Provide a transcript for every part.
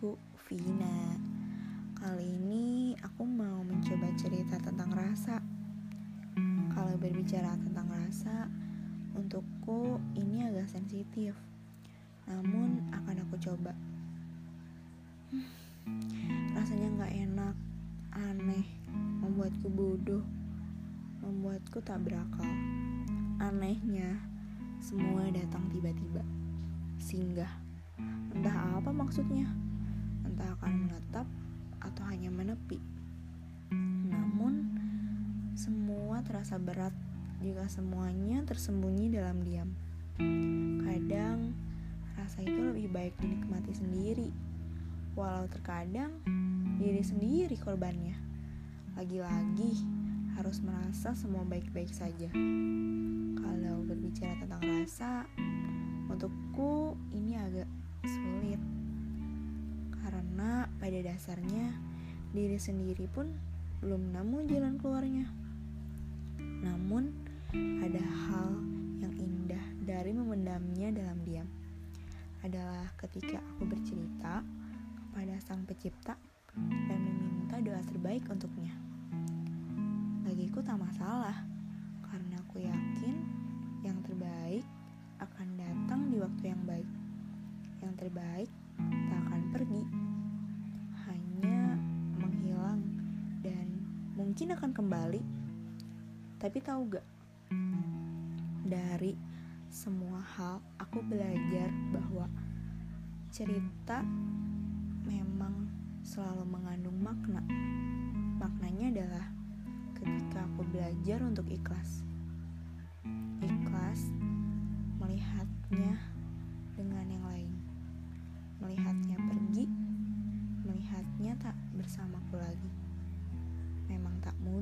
aku, Vina. Kali ini aku mau mencoba cerita tentang rasa. Kalau berbicara tentang rasa, untukku ini agak sensitif. Namun akan aku coba. Hmm, rasanya nggak enak, aneh, membuatku bodoh, membuatku tak berakal. Anehnya, semua datang tiba-tiba, singgah Entah apa maksudnya, atau hanya menepi. Namun, semua terasa berat jika semuanya tersembunyi dalam diam. Kadang, rasa itu lebih baik dinikmati sendiri, walau terkadang diri sendiri korbannya. Lagi-lagi, harus merasa semua baik-baik saja. Kalau berbicara tentang rasa, untukku ini agak sulit karena pada dasarnya diri sendiri pun belum nemu jalan keluarnya. Namun ada hal yang indah dari memendamnya dalam diam. Adalah ketika aku bercerita kepada Sang Pencipta dan meminta doa terbaik untuknya. Bagiku tak masalah, karena aku yakin yang terbaik akan datang di waktu yang baik yang terbaik tak akan pergi, mungkin akan kembali. Tapi tahu gak, dari semua hal aku belajar bahwa cerita memang selalu mengandung makna. Maknanya adalah ketika aku belajar untuk ikhlas. Ikhlas melihatnya dengan yang lain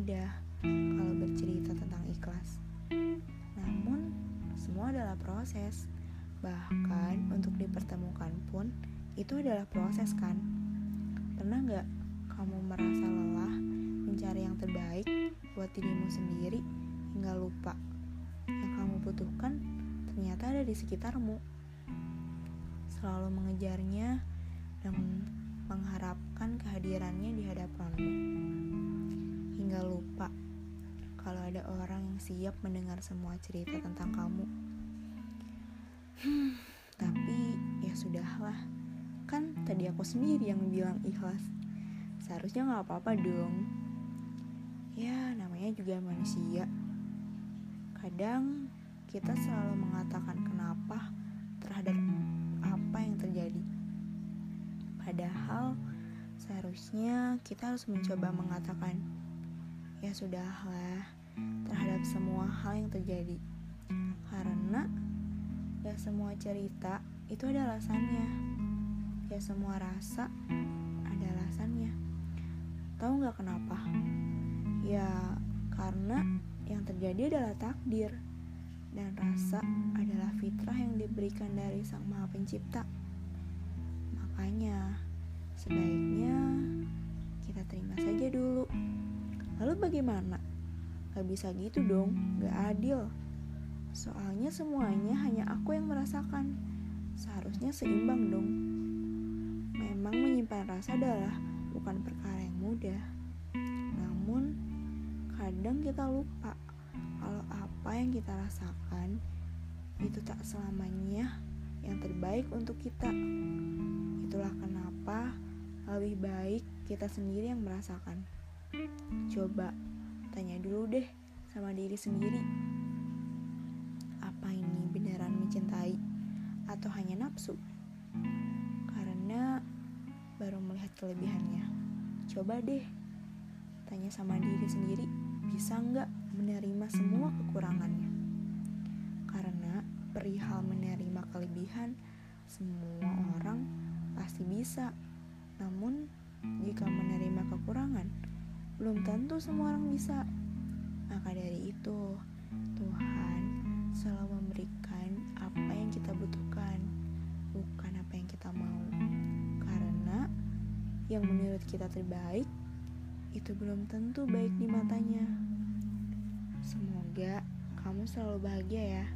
mudah kalau bercerita tentang ikhlas. Namun, semua adalah proses. Bahkan untuk dipertemukan pun itu adalah proses kan? Pernah nggak kamu merasa lelah mencari yang terbaik buat dirimu sendiri hingga lupa yang kamu butuhkan ternyata ada di sekitarmu? selalu mengejarnya dan mengharapkan kehadirannya di hadapanmu. Hingga lupa kalau ada orang yang siap mendengar semua cerita tentang kamu. Hmm, tapi ya sudahlah, kan tadi aku sendiri yang bilang ikhlas. Seharusnya nggak apa-apa dong. Ya, namanya juga manusia. Kadang kita selalu mengatakan kenapa terhadap apa yang terjadi. Padahal seharusnya kita harus mencoba mengatakan, ya sudahlah terhadap semua hal yang terjadi. Karena ya semua cerita itu ada alasannya. Ya semua rasa ada alasannya. Tahu nggak kenapa? Ya karena yang terjadi adalah takdir dan rasa adalah fitrah yang diberikan dari Sang Maha Pencipta. Makanya, sebaiknya kita terima saja dulu. Lalu bagaimana? Gak bisa gitu dong, gak adil. Soalnya semuanya hanya aku yang merasakan. Seharusnya seimbang dong. Memang menyimpan rasa adalah bukan perkara yang mudah. Namun, kadang kita lupa kalau apa yang kita rasakan itu tak selamanya yang terbaik untuk kita. Itulah kenapa lebih baik kita sendiri yang merasakan. Coba tanya dulu deh sama diri sendiri. Apa ini beneran mencintai atau hanya nafsu? Karena baru melihat kelebihannya. Coba deh tanya sama diri sendiri, bisa nggak menerima semua kekurangannya. Karena perihal menerima kelebihan, semua orang pasti bisa. Namun, jika menerima kekurangan, belum tentu semua orang bisa. Maka dari itu, Tuhan selalu memberikan apa yang kita butuhkan, bukan apa yang kita mau. Karena yang menurut kita terbaik itu belum tentu baik di matanya. Semoga kamu selalu bahagia ya.